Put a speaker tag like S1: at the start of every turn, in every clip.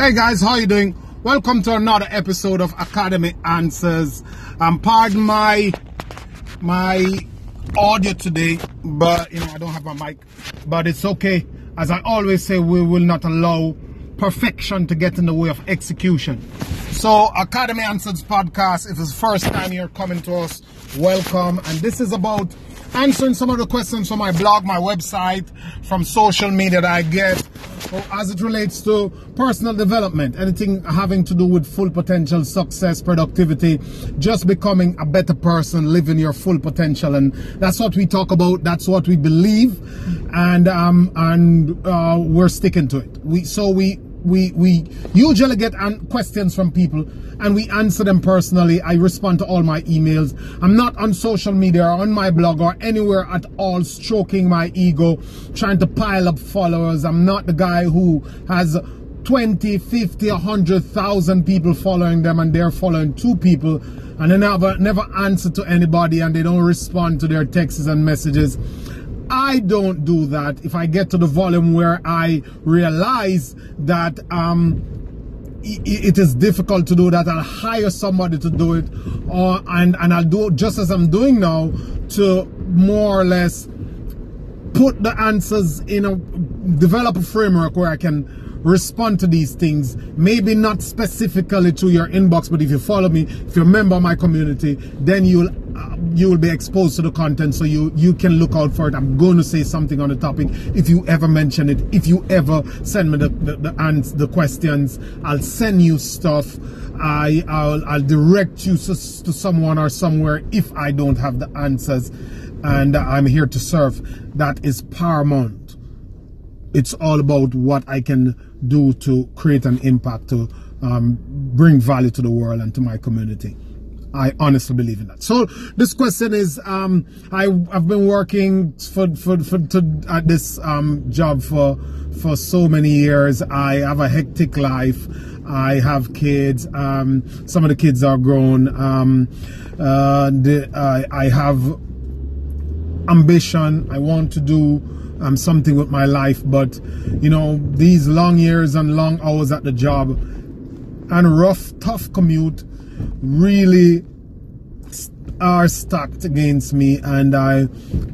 S1: Hey guys, how you doing? Welcome to another episode of Academy Answers. Um, pardon my my audio today, but you know I don't have my mic, but it's okay. As I always say, we will not allow perfection to get in the way of execution. So, Academy Answers podcast. If it's the first time you're coming to us, welcome. And this is about answering some of the questions from my blog, my website, from social media that I get as it relates to personal development, anything having to do with full potential, success, productivity, just becoming a better person, living your full potential, and that's what we talk about. That's what we believe, and um, and uh, we're sticking to it. We so we we we usually get questions from people and we answer them personally. I respond to all my emails. I'm not on social media or on my blog or anywhere at all stroking my ego trying to pile up followers. I'm not the guy who has 20 50 100,000 people following them and they're following two people and they never never answer to anybody and they don't respond to their texts and messages I don't do that if I get to the volume where I realize that um, it is difficult to do that. I'll hire somebody to do it, or and and I'll do it just as I'm doing now to more or less put the answers in a develop a framework where I can respond to these things. Maybe not specifically to your inbox, but if you follow me, if you're a member of my community, then you'll you will be exposed to the content so you you can look out for it. I'm going to say something on the topic. If you ever mention it if you ever send me the the, the, the questions i'll send you stuff. I i'll, I'll direct you to, to someone or somewhere if i don't have the answers. And i'm here to serve. That is paramount. It's all about what i can do to create an impact to um, bring value to the world and to my community I honestly believe in that. So this question is, um, I have been working for for, for to, at this um, job for for so many years. I have a hectic life. I have kids. Um, some of the kids are grown. Um, uh, the, uh, I have ambition. I want to do um, something with my life, but you know these long years and long hours at the job and rough, tough commute really are stacked against me and I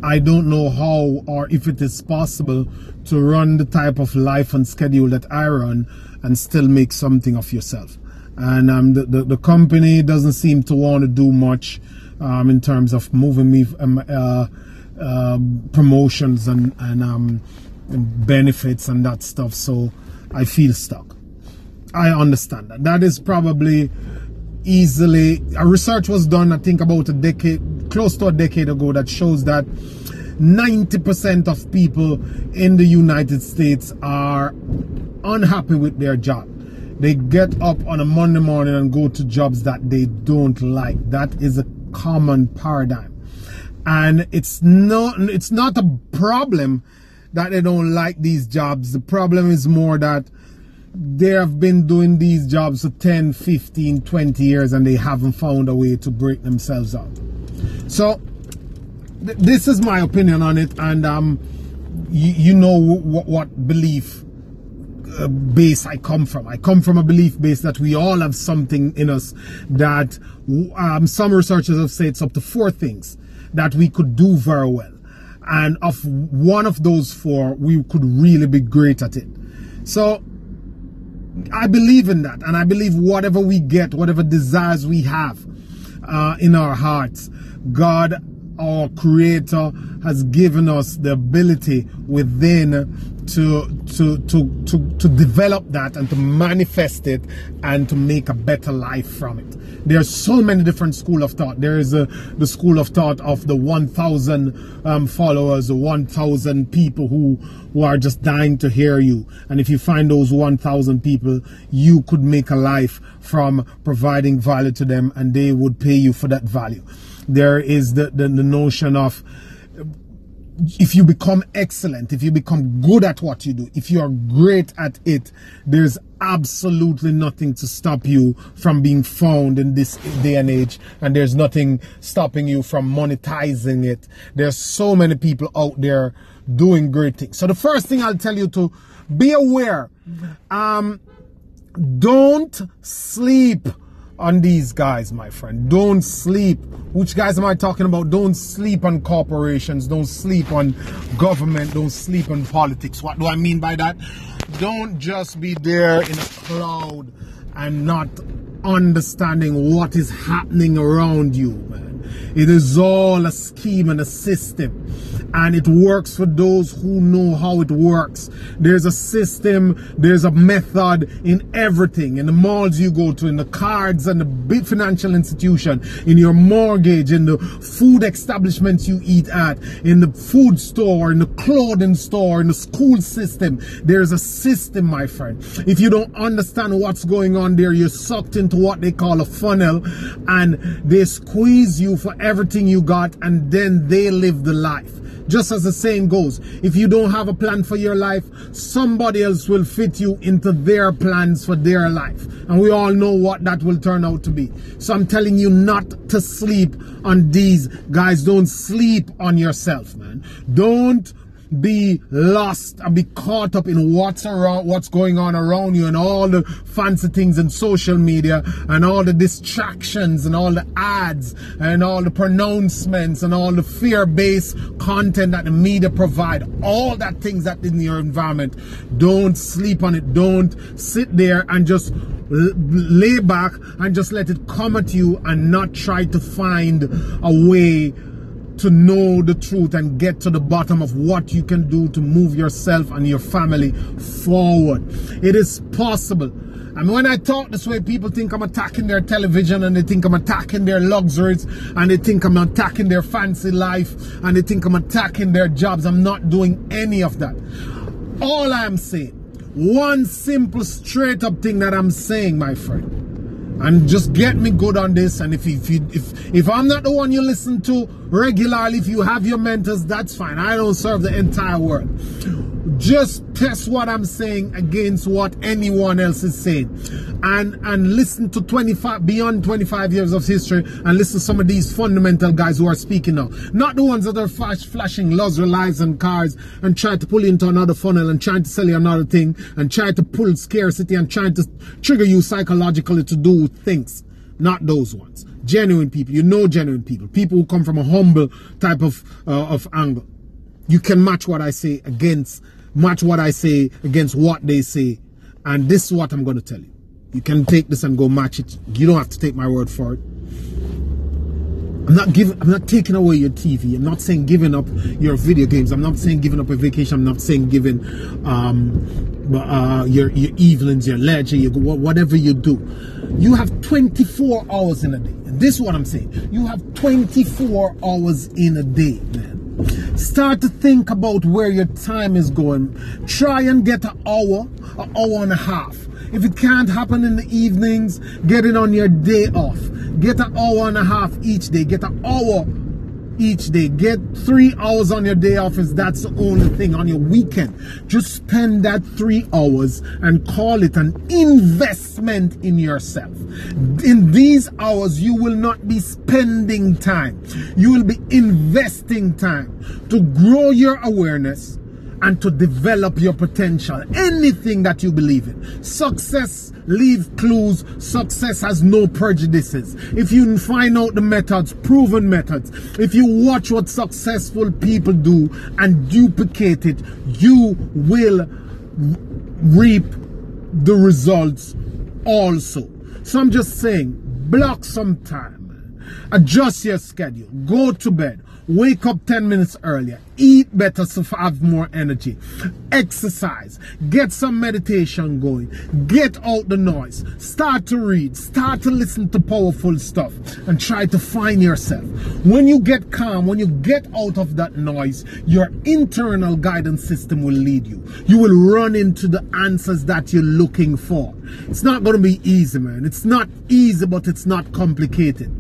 S1: I don't know how or if it is possible to run the type of life and schedule that I run and still make something of yourself. And um, the, the, the company doesn't seem to want to do much um, in terms of moving me um, uh, uh, promotions and, and, um, and benefits and that stuff. So I feel stuck. I understand that. That is probably easily. A research was done, I think, about a decade, close to a decade ago, that shows that 90% of people in the United States are unhappy with their job. They get up on a Monday morning and go to jobs that they don't like. That is a common paradigm. And it's not it's not a problem that they don't like these jobs. The problem is more that they have been doing these jobs for 10, 15, 20 years and they haven't found a way to break themselves out. So, th this is my opinion on it, and um, you, you know what, what belief uh, base I come from. I come from a belief base that we all have something in us that um, some researchers have said it's up to four things that we could do very well. And of one of those four, we could really be great at it. So I believe in that. And I believe whatever we get, whatever desires we have uh, in our hearts, God, our Creator, has given us the ability within to, to, to, to, to develop that and to manifest it and to make a better life from it. There are so many different school of thought. There is a, the school of thought of the 1,000 um, followers, the 1,000 people who, who are just dying to hear you. And if you find those 1,000 people, you could make a life from providing value to them and they would pay you for that value. There is the, the, the notion of if you become excellent, if you become good at what you do, if you are great at it, there's absolutely nothing to stop you from being found in this day and age. And there's nothing stopping you from monetizing it. There's so many people out there doing great things. So the first thing I'll tell you to be aware, um, Don't sleep on these guys, my friend. Don't sleep. Which guys am I talking about? Don't sleep on corporations. Don't sleep on government. Don't sleep on politics. What do I mean by that? Don't just be there in a cloud and not understanding what is happening around you, man. It is all a scheme and a system. And it works for those who know how it works. There's a system, there's a method in everything. In the malls you go to, in the cards and the big financial institution, in your mortgage, in the food establishments you eat at, in the food store, in the clothing store, in the school system. There's a system, my friend. If you don't understand what's going on there, you're sucked into what they call a funnel and they squeeze you for everything you got and then they live the life. Just as the saying goes, if you don't have a plan for your life, somebody else will fit you into their plans for their life. And we all know what that will turn out to be. So I'm telling you not to sleep on these guys. Don't sleep on yourself, man. Don't be lost and be caught up in what's around what's going on around you and all the fancy things in social media and all the distractions and all the ads and all the pronouncements and all the fear-based content that the media provide. All that things that in your environment. Don't sleep on it. Don't sit there and just lay back and just let it come at you and not try to find a way to know the truth and get to the bottom of what you can do to move yourself and your family forward. It is possible. And when I talk this way, people think I'm attacking their television and they think I'm attacking their luxuries and they think I'm attacking their fancy life and they think I'm attacking their jobs. I'm not doing any of that. All I'm saying, one simple straight up thing that I'm saying, my friend, and just get me good on this. And if if you, if if i'm not the one you listen to regularly if you have your mentors that's fine. I don't serve the entire world just test what I'm saying against what anyone else is saying. And and listen to 25 beyond 25 years of history and listen to some of these fundamental guys who are speaking now. Not the ones that are flash, flashing luxury lives and cars and trying to pull you into another funnel and trying to sell you another thing and trying to pull scarcity and trying to trigger you psychologically to do things. Not those ones. Genuine people. You know genuine people. People who come from a humble type of uh, of angle. You can match what I say against match what I say against what they say. And this is what I'm going to tell you. You can take this and go match it. You don't have to take my word for it. I'm not giving I'm not taking away your TV. I'm not saying giving up your video games. I'm not saying giving up a vacation. I'm not saying giving um, uh, your your evenings, your leisure, your, whatever you do. You have 24 hours in a day. And this is what I'm saying. You have 24 hours in a day, man. Start to think about where your time is going. Try and get an hour, an hour and a half. If it can't happen in the evenings, get it on your day off. Get an hour and a half each day. Get an hour each day. Get three hours on your day off if that's the only thing on your weekend. Just spend that three hours and call it an investment in yourself. In these hours, you will not be spending time. You will be investing time to grow your awareness and to develop your potential. Anything that you believe in. Success leave clues. Success has no prejudices. If you find out the methods, proven methods, if you watch what successful people do and duplicate it, you will reap the results also. So I'm just saying, block some time. Adjust your schedule. Go to bed. Wake up 10 minutes earlier. Eat better to have more energy. Exercise. Get some meditation going. Get out the noise. Start to read. Start to listen to powerful stuff and try to find yourself. When you get calm, when you get out of that noise, your internal guidance system will lead you. You will run into the answers that you're looking for. It's not going to be easy, man. It's not easy, but it's not complicated.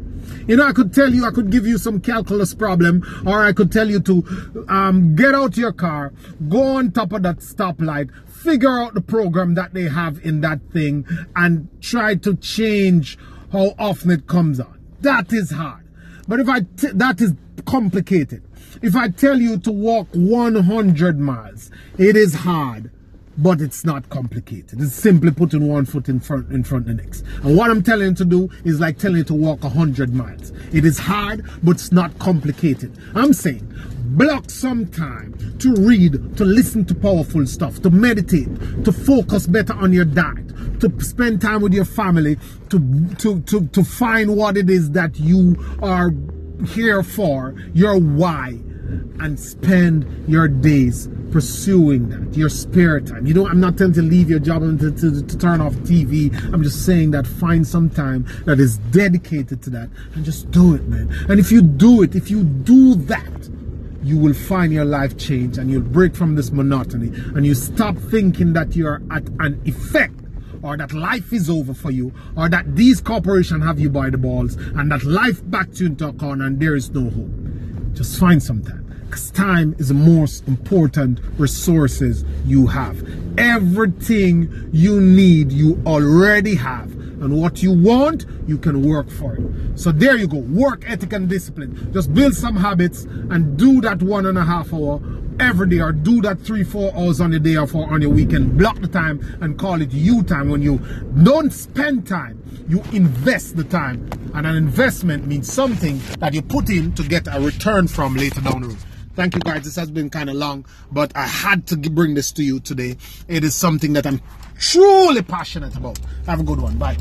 S1: You know, I could tell you, I could give you some calculus problem, or I could tell you to um, get out your car, go on top of that stoplight, figure out the program that they have in that thing, and try to change how often it comes on. That is hard. But if I, that is complicated. If I tell you to walk 100 miles, it is hard. But it's not complicated. It's simply putting one foot in front in front of the next. And what I'm telling you to do is like telling you to walk a hundred miles. It is hard, but it's not complicated. I'm saying block some time to read, to listen to powerful stuff, to meditate, to focus better on your diet, to spend time with your family, to to to, to find what it is that you are here for, your why and spend your days pursuing that, your spare time. You know, I'm not telling to leave your job and to, to, to, turn off TV. I'm just saying that find some time that is dedicated to that and just do it, man. And if you do it, if you do that, you will find your life change and you'll break from this monotony and you stop thinking that you're at an effect or that life is over for you or that these corporations have you by the balls and that life backs you into a corner and there is no hope. Just find some time. Because time is the most important resources you have. Everything you need, you already have. And what you want, you can work for it. So there you go. Work ethic and discipline. Just build some habits and do that one and a half hour every day or do that three, four hours on the day or four on your weekend. Block the time and call it you time. When you don't spend time, you invest the time. And an investment means something that you put in to get a return from later down the road. Thank you guys. This has been kind of long, but I had to bring this to you today. It is something that I'm truly passionate about. Have a good one. Bye.